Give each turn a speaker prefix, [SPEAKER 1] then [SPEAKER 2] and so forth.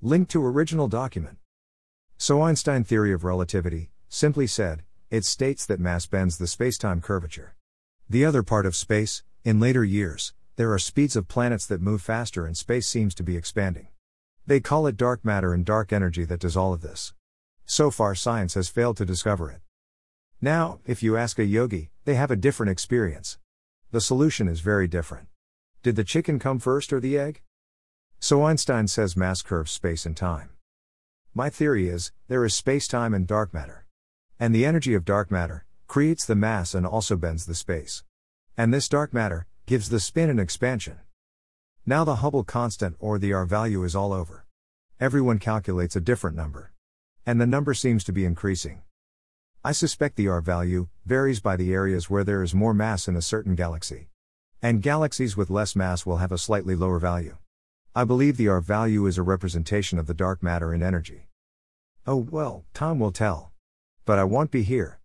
[SPEAKER 1] Link to original document. So Einstein theory of relativity, simply said, it states that mass bends the spacetime curvature. The other part of space, in later years, there are speeds of planets that move faster and space seems to be expanding. They call it dark matter and dark energy that does all of this. So far, science has failed to discover it. Now, if you ask a yogi, they have a different experience. The solution is very different. Did the chicken come first or the egg? So Einstein says mass curves space and time. My theory is, there is space time and dark matter. And the energy of dark matter creates the mass and also bends the space. And this dark matter gives the spin and expansion. Now the Hubble constant or the R value is all over. Everyone calculates a different number. And the number seems to be increasing. I suspect the R value varies by the areas where there is more mass in a certain galaxy. And galaxies with less mass will have a slightly lower value. I believe the R value is a representation of the dark matter and energy. Oh well, time will tell. But I won't be here.